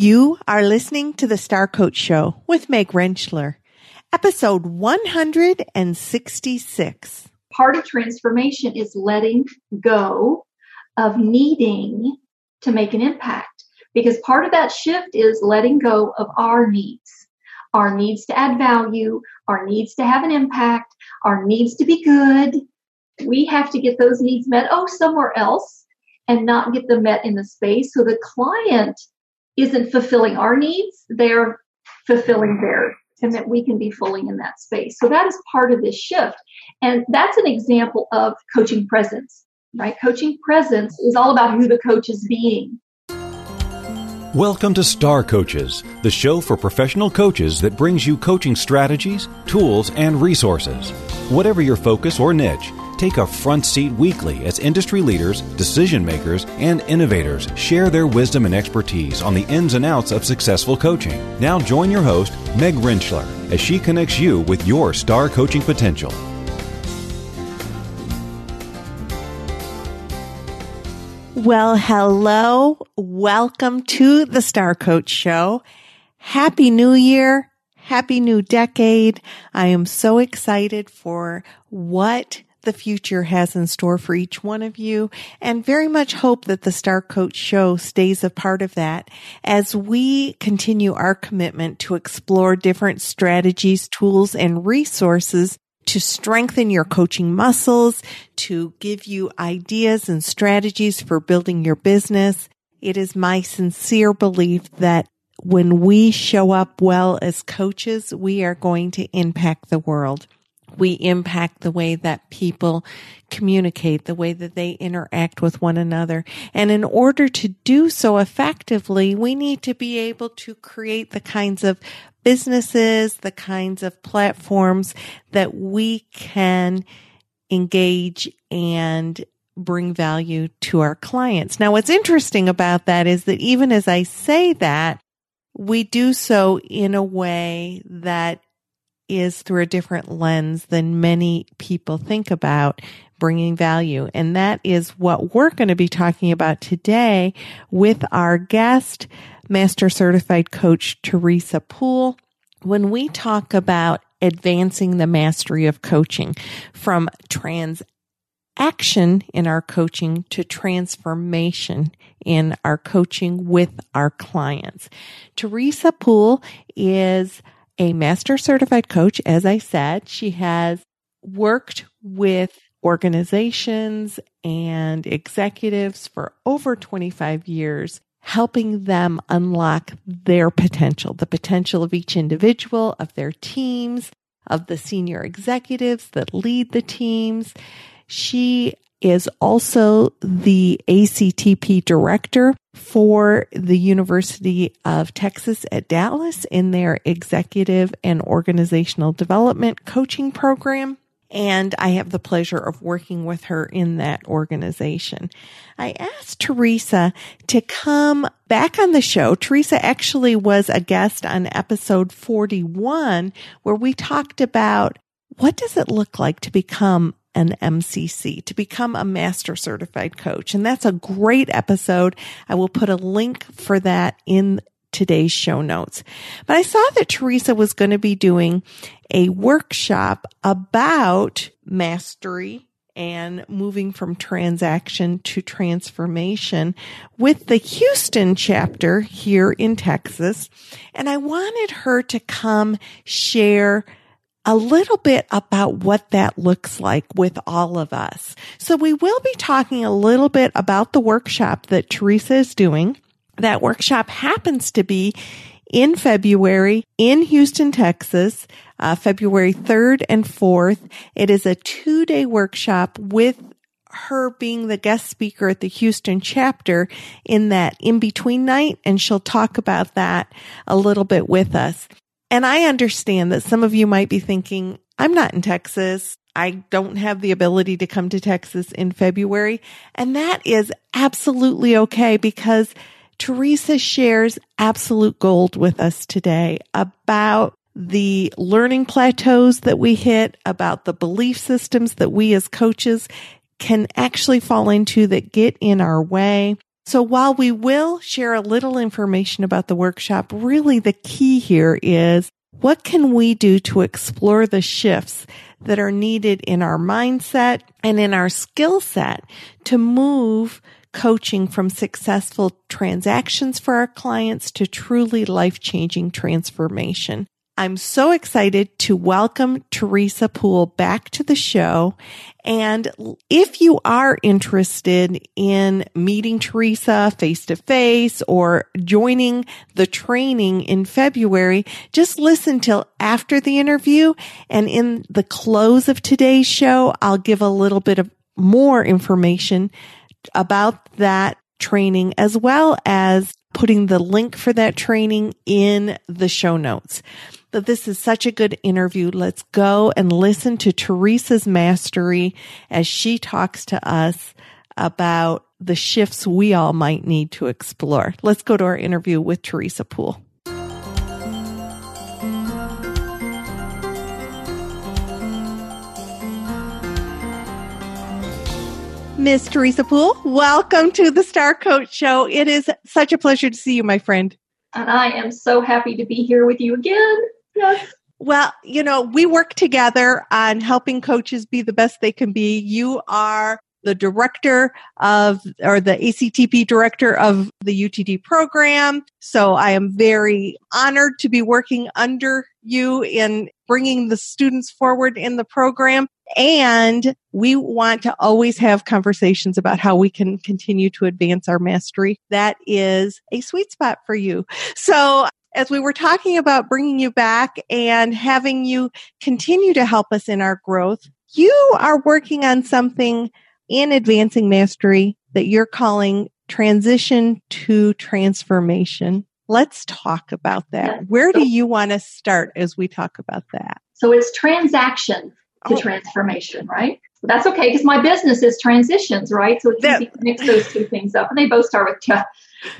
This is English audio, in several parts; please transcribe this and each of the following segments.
You are listening to the Star Coach Show with Meg Rentschler, episode 166. Part of transformation is letting go of needing to make an impact because part of that shift is letting go of our needs. Our needs to add value, our needs to have an impact, our needs to be good. We have to get those needs met, oh, somewhere else, and not get them met in the space so the client isn't fulfilling our needs, they're fulfilling theirs, and that we can be fully in that space. So that is part of this shift. And that's an example of coaching presence, right? Coaching presence is all about who the coach is being. Welcome to Star Coaches, the show for professional coaches that brings you coaching strategies, tools, and resources. Whatever your focus or niche, Take a front seat weekly as industry leaders, decision makers, and innovators share their wisdom and expertise on the ins and outs of successful coaching. Now join your host, Meg Rentschler, as she connects you with your star coaching potential. Well, hello. Welcome to the Star Coach Show. Happy New Year. Happy new decade. I am so excited for what the future has in store for each one of you and very much hope that the Star Coach show stays a part of that as we continue our commitment to explore different strategies, tools, and resources to strengthen your coaching muscles, to give you ideas and strategies for building your business. It is my sincere belief that when we show up well as coaches, we are going to impact the world we impact the way that people communicate, the way that they interact with one another. And in order to do so effectively, we need to be able to create the kinds of businesses, the kinds of platforms that we can engage and bring value to our clients. Now, what's interesting about that is that even as I say that, we do so in a way that is through a different lens than many people think about bringing value. And that is what we're going to be talking about today with our guest, Master Certified Coach Teresa Poole. When we talk about advancing the mastery of coaching from transaction in our coaching to transformation in our coaching with our clients. Teresa Poole is a master certified coach. As I said, she has worked with organizations and executives for over 25 years, helping them unlock their potential, the potential of each individual, of their teams, of the senior executives that lead the teams. She is also the ACTP director for the University of Texas at Dallas in their executive and organizational development coaching program. And I have the pleasure of working with her in that organization. I asked Teresa to come back on the show. Teresa actually was a guest on episode 41 where we talked about what does it look like to become an MCC to become a master certified coach. And that's a great episode. I will put a link for that in today's show notes. But I saw that Teresa was going to be doing a workshop about mastery and moving from transaction to transformation with the Houston chapter here in Texas. And I wanted her to come share a little bit about what that looks like with all of us. So we will be talking a little bit about the workshop that Teresa is doing. That workshop happens to be in February in Houston, Texas, uh, February 3rd and 4th. It is a two day workshop with her being the guest speaker at the Houston chapter in that in between night. And she'll talk about that a little bit with us. And I understand that some of you might be thinking, I'm not in Texas. I don't have the ability to come to Texas in February. And that is absolutely okay because Teresa shares absolute gold with us today about the learning plateaus that we hit, about the belief systems that we as coaches can actually fall into that get in our way. So while we will share a little information about the workshop, really the key here is what can we do to explore the shifts that are needed in our mindset and in our skill set to move coaching from successful transactions for our clients to truly life changing transformation. I'm so excited to welcome Teresa Poole back to the show. And if you are interested in meeting Teresa face to face or joining the training in February, just listen till after the interview. And in the close of today's show, I'll give a little bit of more information about that training as well as putting the link for that training in the show notes that this is such a good interview. Let's go and listen to Teresa's mastery as she talks to us about the shifts we all might need to explore. Let's go to our interview with Teresa Poole. Miss Teresa Poole, welcome to the Star Coach Show. It is such a pleasure to see you, my friend. And I am so happy to be here with you again. Well, you know, we work together on helping coaches be the best they can be. You are the director of, or the ACTP director of the UTD program. So I am very honored to be working under you in bringing the students forward in the program. And we want to always have conversations about how we can continue to advance our mastery. That is a sweet spot for you. So as we were talking about bringing you back and having you continue to help us in our growth, you are working on something in advancing mastery that you're calling transition to transformation. Let's talk about that. Where do you want to start as we talk about that? So it's transaction to oh. transformation, right? that's okay because my business is transitions, right? So it's easy to mix those two things up, and they both start with T.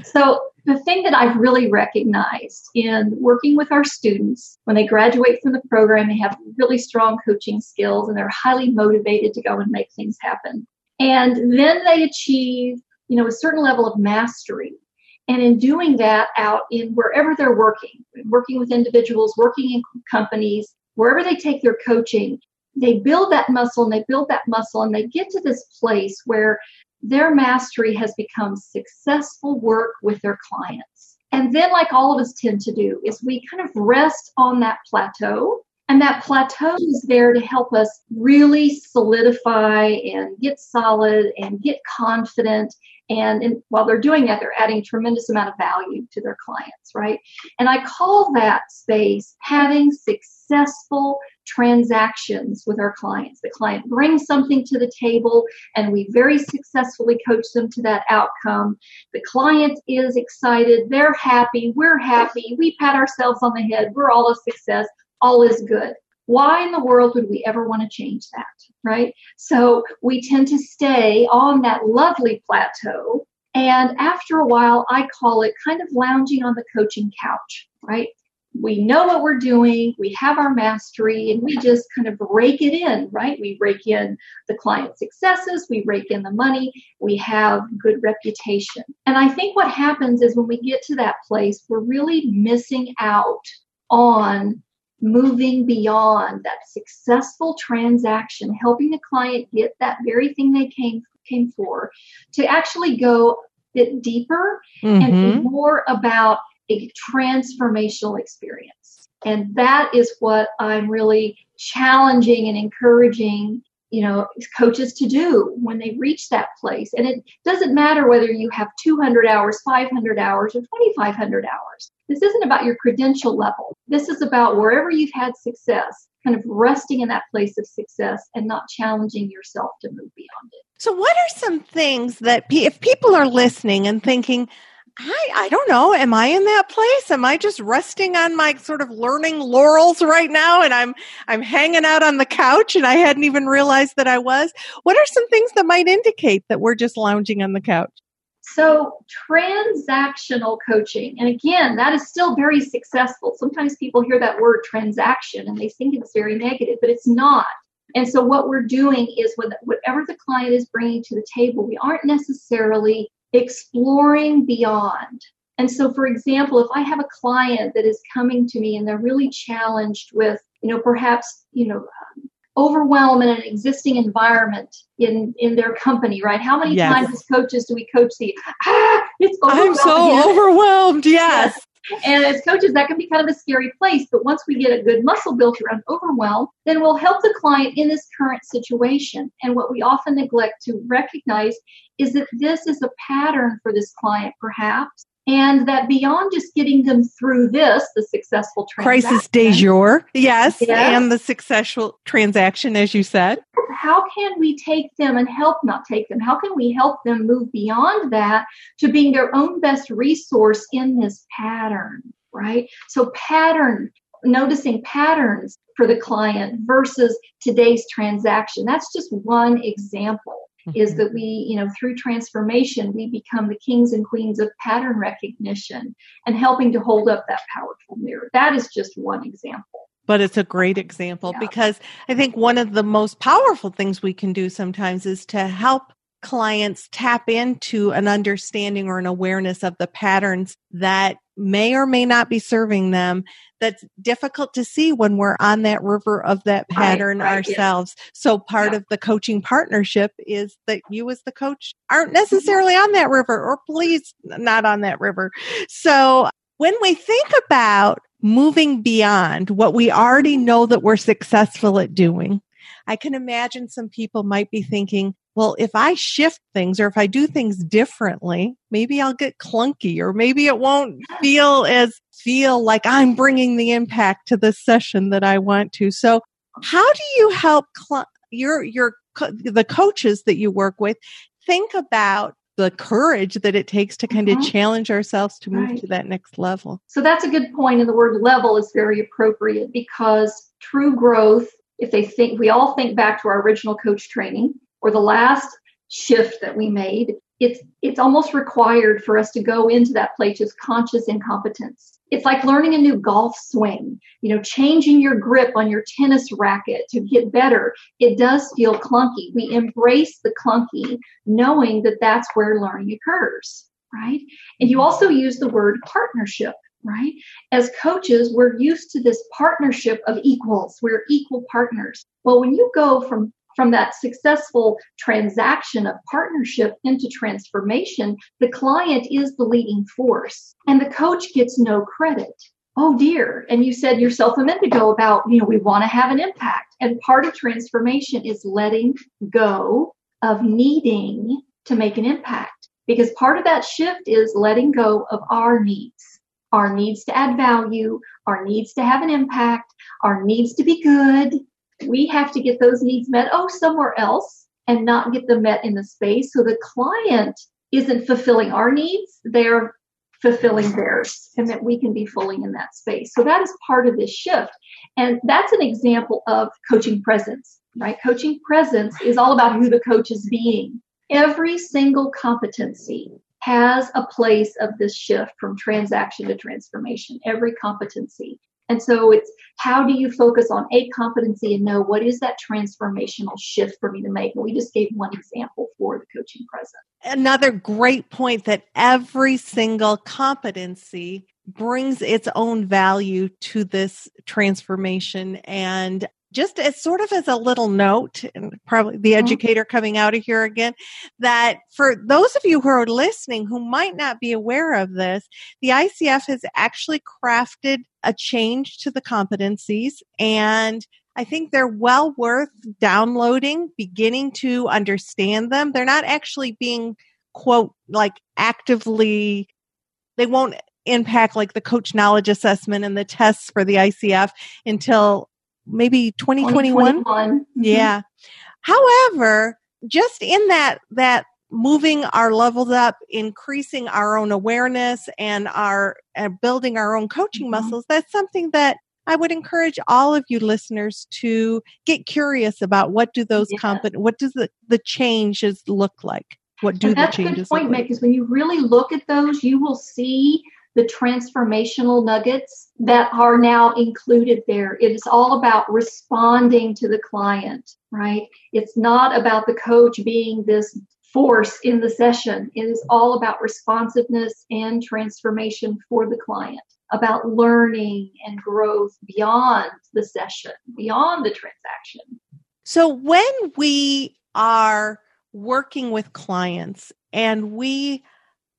So the thing that I've really recognized in working with our students when they graduate from the program, they have really strong coaching skills and they're highly motivated to go and make things happen. And then they achieve, you know, a certain level of mastery. And in doing that out in wherever they're working, working with individuals, working in companies, wherever they take their coaching, they build that muscle and they build that muscle and they get to this place where their mastery has become successful work with their clients. And then, like all of us tend to do, is we kind of rest on that plateau. And that plateau is there to help us really solidify and get solid and get confident. And, and while they're doing that, they're adding tremendous amount of value to their clients, right? And I call that space having successful transactions with our clients. The client brings something to the table and we very successfully coach them to that outcome. The client is excited, they're happy, we're happy, we pat ourselves on the head, we're all a success, all is good. Why in the world would we ever want to change that? Right? So we tend to stay on that lovely plateau. And after a while, I call it kind of lounging on the coaching couch, right? we know what we're doing, we have our mastery, and we just kind of rake it in, right? We rake in the client successes, we rake in the money, we have good reputation. And I think what happens is when we get to that place, we're really missing out on moving beyond that successful transaction, helping the client get that very thing they came came for, to actually go a bit deeper mm-hmm. and be more about a transformational experience. And that is what I'm really challenging and encouraging you know coaches to do when they reach that place and it doesn't matter whether you have 200 hours 500 hours or 2500 hours this isn't about your credential level this is about wherever you've had success kind of resting in that place of success and not challenging yourself to move beyond it so what are some things that if people are listening and thinking I, I don't know. Am I in that place? Am I just resting on my sort of learning laurels right now and I'm I'm hanging out on the couch and I hadn't even realized that I was? What are some things that might indicate that we're just lounging on the couch? So, transactional coaching, and again, that is still very successful. Sometimes people hear that word transaction and they think it's very negative, but it's not. And so, what we're doing is with whatever the client is bringing to the table, we aren't necessarily exploring beyond. And so, for example, if I have a client that is coming to me and they're really challenged with, you know, perhaps, you know, overwhelm in an existing environment in in their company, right? How many yes. times as coaches do we coach the ah, it's I'm so overwhelmed. Yes. yes. And as coaches, that can be kind of a scary place. But once we get a good muscle built around overwhelm, then we'll help the client in this current situation. And what we often neglect to recognize is that this is a pattern for this client, perhaps, and that beyond just getting them through this, the successful crisis de jour, yes, yes, and the successful transaction, as you said. How can we take them and help not take them? How can we help them move beyond that to being their own best resource in this pattern, right? So, pattern, noticing patterns for the client versus today's transaction. That's just one example is mm-hmm. that we, you know, through transformation, we become the kings and queens of pattern recognition and helping to hold up that powerful mirror. That is just one example. But it's a great example yeah. because I think one of the most powerful things we can do sometimes is to help clients tap into an understanding or an awareness of the patterns that may or may not be serving them that's difficult to see when we're on that river of that pattern right, right, ourselves. Yeah. So part yeah. of the coaching partnership is that you as the coach aren't mm-hmm. necessarily on that river or please not on that river. So when we think about moving beyond what we already know that we're successful at doing, I can imagine some people might be thinking, well, if I shift things or if I do things differently, maybe I'll get clunky or maybe it won't feel as feel like I'm bringing the impact to the session that I want to. So how do you help cl- your, your, the coaches that you work with think about the courage that it takes to kind mm-hmm. of challenge ourselves to move right. to that next level. So that's a good. And the word level is very appropriate because true growth, if they think, we all think back to our original coach training or the last shift that we made, it's it's almost required for us to go into that place of conscious incompetence. It's like learning a new golf swing, you know, changing your grip on your tennis racket to get better. It does feel clunky. We embrace the clunky, knowing that that's where learning occurs, right? And you also use the word partnership right? As coaches, we're used to this partnership of equals. We're equal partners. Well, when you go from from that successful transaction of partnership into transformation, the client is the leading force and the coach gets no credit. Oh dear. And you said yourself a minute ago about, you know, we want to have an impact. And part of transformation is letting go of needing to make an impact. Because part of that shift is letting go of our needs, our needs to add value, our needs to have an impact, our needs to be good, we have to get those needs met, oh, somewhere else and not get them met in the space. So the client isn't fulfilling our needs, they're fulfilling theirs, and that we can be fully in that space. So that is part of this shift. And that's an example of coaching presence, right? Coaching presence is all about who the coach is being. Every single competency has a place of this shift from transaction to transformation, every competency. And so it's how do you focus on a competency and know what is that transformational shift for me to make? And we just gave one example for the coaching present. Another great point that every single competency brings its own value to this transformation and just as sort of as a little note, and probably the mm-hmm. educator coming out of here again, that for those of you who are listening who might not be aware of this, the ICF has actually crafted a change to the competencies and I think they're well worth downloading, beginning to understand them. They're not actually being quote like actively they won't impact like the coach knowledge assessment and the tests for the ICF until maybe 2021. 2021. Mm-hmm. Yeah. However, just in that, that moving our levels up, increasing our own awareness and our uh, building our own coaching mm-hmm. muscles, that's something that I would encourage all of you listeners to get curious about what do those yeah. comp- what does the, the changes look like? What do and the changes That's a good point, because when you really look at those, you will see the transformational nuggets that are now included there. It is all about responding to the client, right? It's not about the coach being this force in the session. It is all about responsiveness and transformation for the client, about learning and growth beyond the session, beyond the transaction. So when we are working with clients and we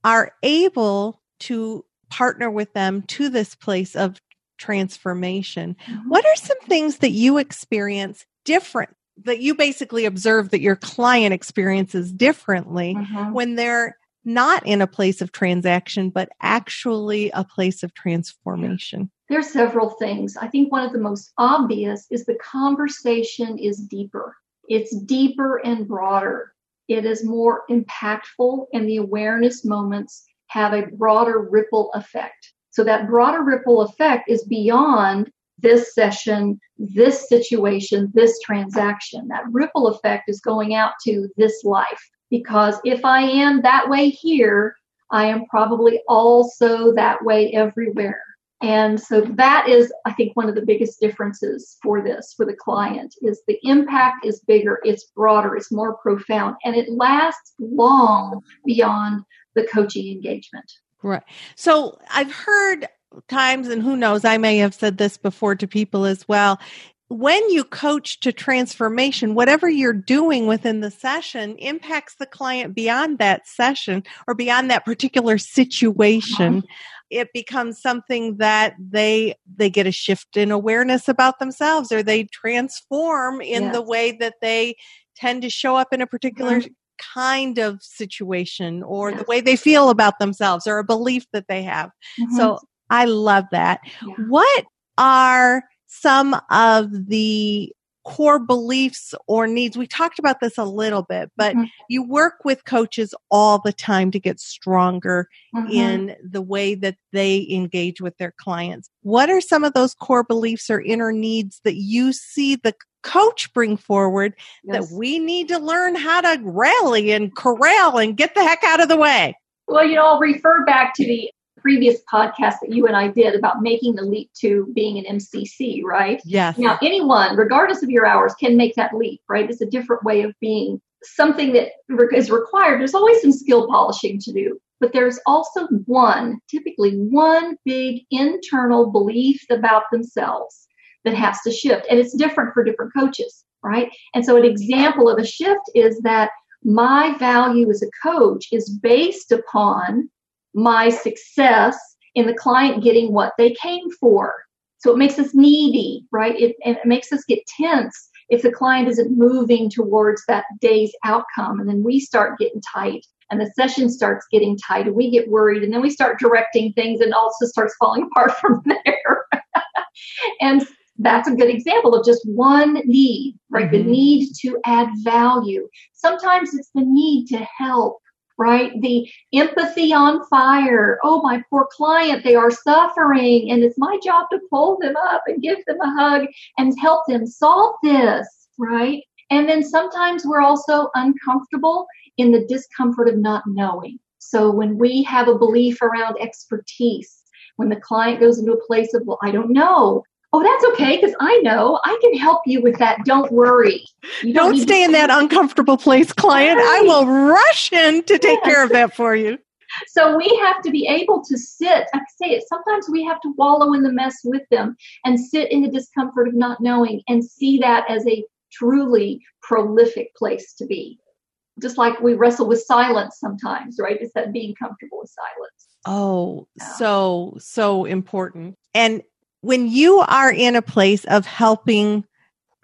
are able to partner with them to this place of transformation, mm-hmm. what are some things that you experience different that you basically observe that your client experiences differently mm-hmm. when they're not in a place of transaction, but actually a place of transformation? There are several things. I think one of the most obvious is the conversation is deeper. It's deeper and broader. It is more impactful, and the awareness moments have a broader ripple effect. So that broader ripple effect is beyond this session, this situation, this transaction. That ripple effect is going out to this life. Because if I am that way here, I am probably also that way everywhere. And so that is, I think, one of the biggest differences for this, for the client, is the impact is bigger, it's broader, it's more profound, and it lasts long beyond the coaching engagement. Right. So I've heard times, and who knows, I may have said this before to people as well. When you coach to transformation, whatever you're doing within the session impacts the client beyond that session or beyond that particular situation. Uh-huh. It becomes something that they they get a shift in awareness about themselves or they transform in yes. the way that they tend to show up in a particular mm-hmm kind of situation or yes. the way they feel about themselves or a belief that they have. Mm-hmm. So I love that. Yeah. What are some of the core beliefs or needs? We talked about this a little bit, but mm-hmm. you work with coaches all the time to get stronger mm-hmm. in the way that they engage with their clients. What are some of those core beliefs or inner needs that you see the coach bring forward yes. that we need to learn how to rally and corral and get the heck out of the way? Well, you know, I'll refer back to the previous podcast that you and I did about making the leap to being an MCC, right? Yes. Now, anyone, regardless of your hours, can make that leap, right? It's a different way of being something that is required. There's always some skill polishing to do, but there's also one, typically one big internal belief about themselves that has to shift. And it's different for different coaches, right? And so an example of a shift is that my value as a coach is based upon my success in the client getting what they came for. So it makes us needy, right? It, it makes us get tense if the client isn't moving towards that day's outcome. And then we start getting tight and the session starts getting tight and we get worried and then we start directing things and also starts falling apart from there. and that's a good example of just one need, right? Mm-hmm. The need to add value. Sometimes it's the need to help right? The empathy on fire. Oh, my poor client, they are suffering, and it's my job to pull them up and give them a hug and help them solve this, right? And then sometimes we're also uncomfortable in the discomfort of not knowing. So when we have a belief around expertise, when the client goes into a place of, well, I don't know, Oh, that's okay because I know I can help you with that. Don't worry. You don't, don't stay in that uncomfortable place, client. Right. I will rush in to take care of that for you. So we have to be able to sit. I say it. Sometimes we have to wallow in the mess with them and sit in the discomfort of not knowing and see that as a truly prolific place to be. Just like we wrestle with silence sometimes, right? It's that being comfortable with silence. Oh, yeah. so, so important. And when you are in a place of helping,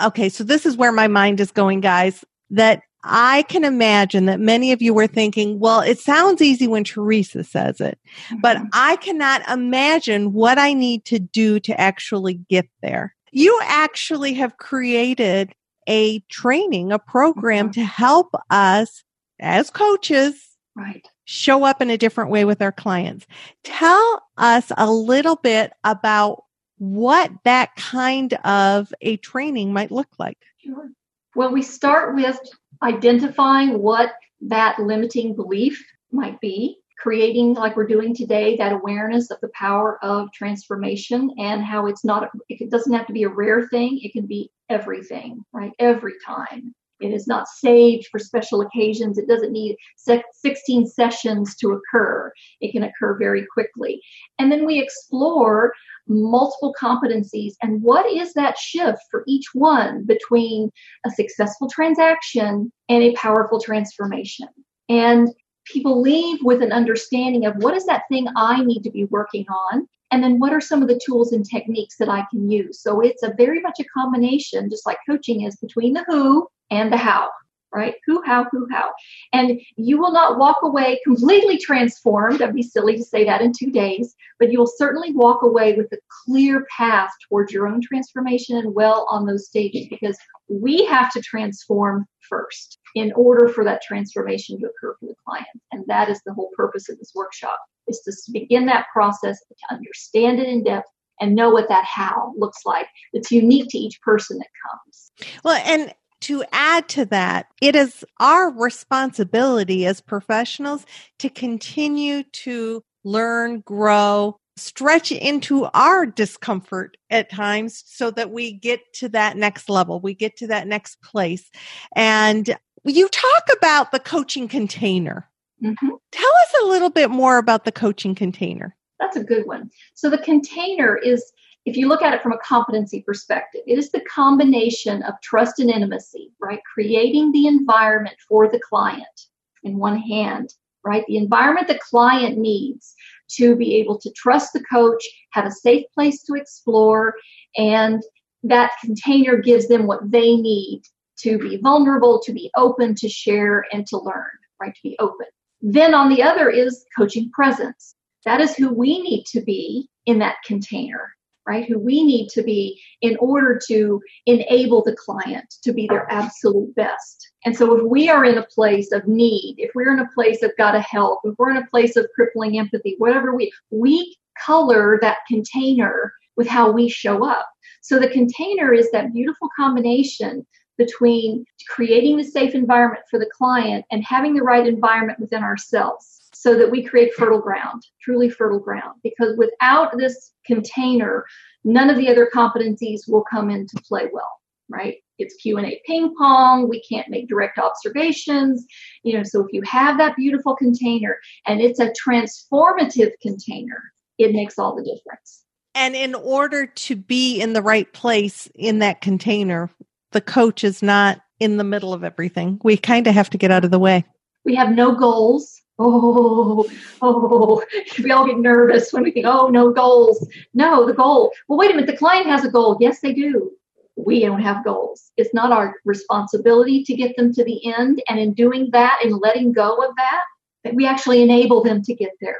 okay, so this is where my mind is going, guys, that I can imagine that many of you were thinking, well, it sounds easy when Teresa says it, but mm-hmm. I cannot imagine what I need to do to actually get there. You actually have created a training, a program mm-hmm. to help us as coaches right show up in a different way with our clients. Tell us a little bit about what that kind of a training might look like. Sure. Well, we start with identifying what that limiting belief might be, creating, like we're doing today, that awareness of the power of transformation and how it's not, it doesn't have to be a rare thing, it can be everything, right? Every time. It is not saved for special occasions. It doesn't need 16 sessions to occur. It can occur very quickly. And then we explore multiple competencies and what is that shift for each one between a successful transaction and a powerful transformation. And people leave with an understanding of what is that thing I need to be working on and then what are some of the tools and techniques that I can use. So it's a very much a combination, just like coaching is, between the who and the how right? Who, how, who, how. And you will not walk away completely transformed. That'd be silly to say that in two days, but you will certainly walk away with a clear path towards your own transformation and well on those stages because we have to transform first in order for that transformation to occur for the client. And that is the whole purpose of this workshop is to begin that process to understand it in depth and know what that how looks like. It's unique to each person that comes. Well, and to add to that, it is our responsibility as professionals to continue to learn, grow, stretch into our discomfort at times so that we get to that next level, we get to that next place. And you talk about the coaching container. Mm-hmm. Tell us a little bit more about the coaching container. That's a good one. So, the container is if you look at it from a competency perspective, it is the combination of trust and intimacy, right? Creating the environment for the client in one hand, right? The environment the client needs to be able to trust the coach, have a safe place to explore, and that container gives them what they need to be vulnerable, to be open, to share, and to learn, right? To be open. Then on the other is coaching presence. That is who we need to be in that container right? Who we need to be in order to enable the client to be their absolute best. And so if we are in a place of need, if we're in a place of gotta help, if we're in a place of crippling empathy, whatever we we color that container with how we show up. So the container is that beautiful combination between creating the safe environment for the client and having the right environment within ourselves so that we create fertile ground, truly fertile ground. Because without this container, none of the other competencies will come into play well, right? It's Q&A ping pong, we can't make direct observations, you know, so if you have that beautiful container and it's a transformative container, it makes all the difference. And in order to be in the right place in that container, the coach is not in the middle of everything. We kind of have to get out of the way. We have no goals oh, oh, we all get nervous when we think, oh, no goals. No, the goal. Well, wait a minute, the client has a goal. Yes, they do. We don't have goals. It's not our responsibility to get them to the end. And in doing that and letting go of that, that we actually enable them to get there,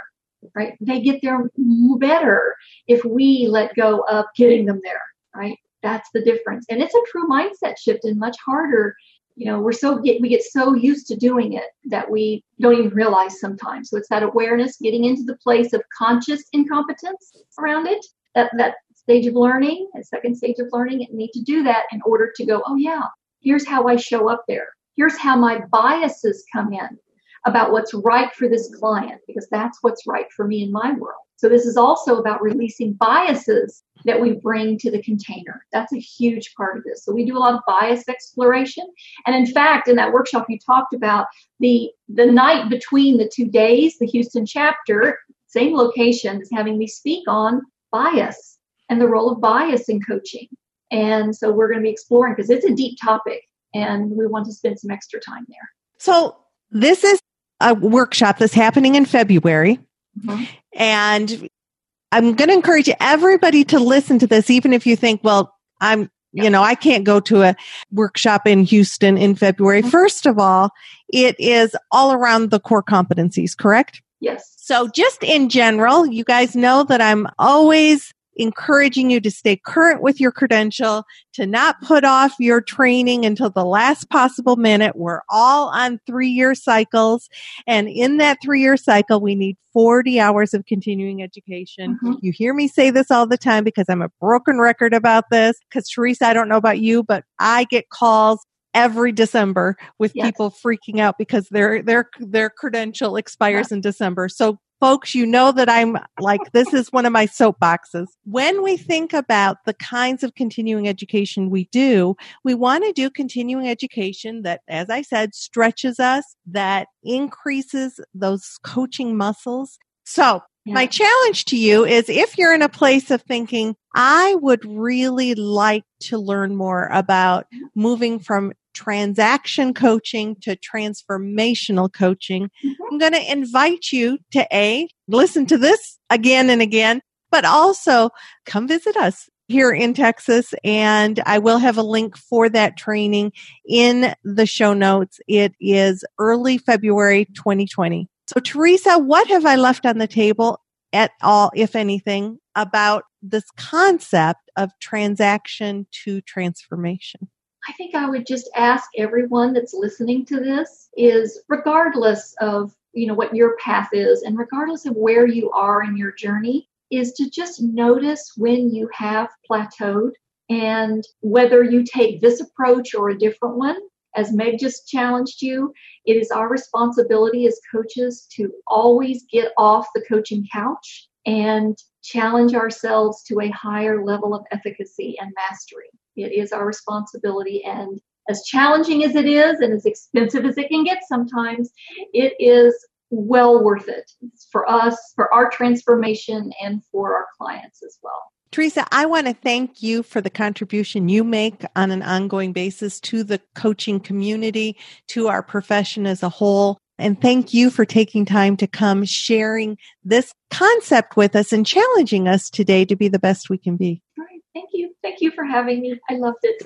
right? They get there better if we let go of getting them there, right? That's the difference. And it's a true mindset shift and much harder. You know we're so we get so used to doing it that we don't even realize sometimes. So it's that awareness getting into the place of conscious incompetence around it that that stage of learning a second stage of learning and need to do that in order to go oh yeah here's how i show up there. Here's how my biases come in about what's right for this client because that's what's right for me in my world so this is also about releasing biases that we bring to the container. That's a huge part of this. So we do a lot of bias exploration. And in fact, in that workshop you talked about the the night between the two days, the Houston chapter, same location, is having me speak on bias and the role of bias in coaching. And so we're going to be exploring because it's a deep topic and we want to spend some extra time there. So this is a workshop that's happening in February. Mm-hmm. And I'm going to encourage everybody to listen to this, even if you think, well, I'm, you know, I can't go to a workshop in Houston in February. Mm-hmm. First of all, it is all around the core competencies, correct? Yes. So just in general, you guys know that I'm always encouraging you to stay current with your credential, to not put off your training until the last possible minute. We're all on three year cycles. And in that three year cycle, we need 40 hours of continuing education. Mm-hmm. You hear me say this all the time because I'm a broken record about this. Because Teresa, I don't know about you, but I get calls every December with yes. people freaking out because their their their credential expires yeah. in December. So Folks, you know that I'm like, this is one of my soapboxes. When we think about the kinds of continuing education we do, we want to do continuing education that, as I said, stretches us, that increases those coaching muscles. So yeah. my challenge to you is if you're in a place of thinking, I would really like to learn more about moving from transaction coaching to transformational coaching. Mm-hmm. I'm going to invite you to A, listen to this again and again, but also come visit us here in Texas. And I will have a link for that training in the show notes. It is early February 2020. So Teresa, what have I left on the table at all, if anything, about this concept of transaction to transformation? I think I would just ask everyone that's listening to this is regardless of you know what your path is and regardless of where you are in your journey is to just notice when you have plateaued and whether you take this approach or a different one. As meg just challenged you it is our responsibility as coaches to always get off the coaching couch and challenge ourselves to a higher level of efficacy and mastery it is our responsibility. And as challenging as it is and as expensive as it can get sometimes, it is well worth it for us, for our transformation, and for our clients as well. Teresa, I want to thank you for the contribution you make on an ongoing basis to the coaching community, to our profession as a whole. And thank you for taking time to come sharing this concept with us and challenging us today to be the best we can be. Thank you. Thank you for having me. I loved it.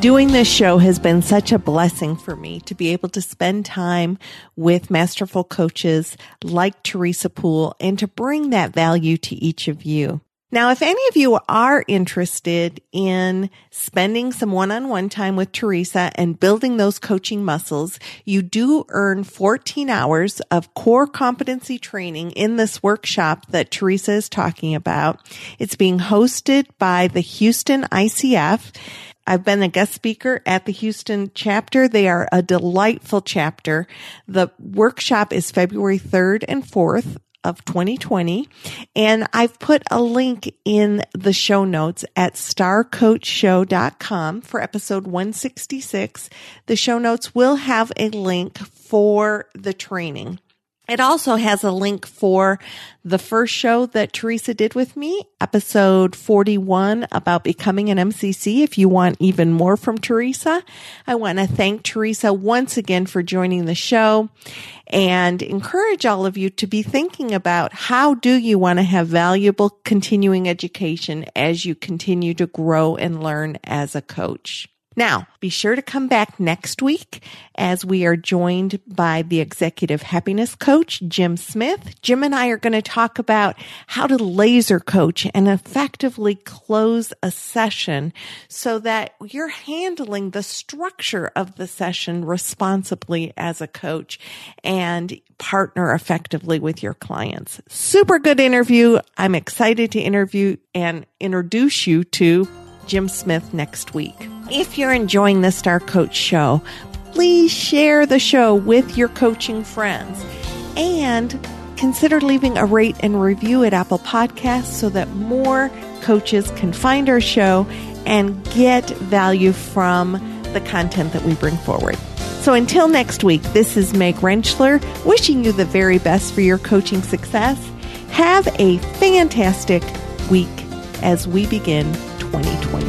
Doing this show has been such a blessing for me to be able to spend time with masterful coaches like Teresa Poole and to bring that value to each of you. Now, if any of you are interested in spending some one-on-one time with Teresa and building those coaching muscles, you do earn 14 hours of core competency training in this workshop that Teresa is talking about. It's being hosted by the Houston ICF. I've been a guest speaker at the Houston chapter. They are a delightful chapter. The workshop is February 3rd and 4th of 2020. And I've put a link in the show notes at starcoachshow.com for episode 166. The show notes will have a link for the training. It also has a link for the first show that Teresa did with me, episode 41 about becoming an MCC. If you want even more from Teresa, I want to thank Teresa once again for joining the show and encourage all of you to be thinking about how do you want to have valuable continuing education as you continue to grow and learn as a coach. Now, be sure to come back next week as we are joined by the executive happiness coach, Jim Smith. Jim and I are going to talk about how to laser coach and effectively close a session so that you're handling the structure of the session responsibly as a coach and partner effectively with your clients. Super good interview. I'm excited to interview and introduce you to Jim Smith next week. If you're enjoying the Star Coach Show, please share the show with your coaching friends and consider leaving a rate and review at Apple Podcasts so that more coaches can find our show and get value from the content that we bring forward. So until next week, this is Meg Rentschler wishing you the very best for your coaching success. Have a fantastic week as we begin 2020.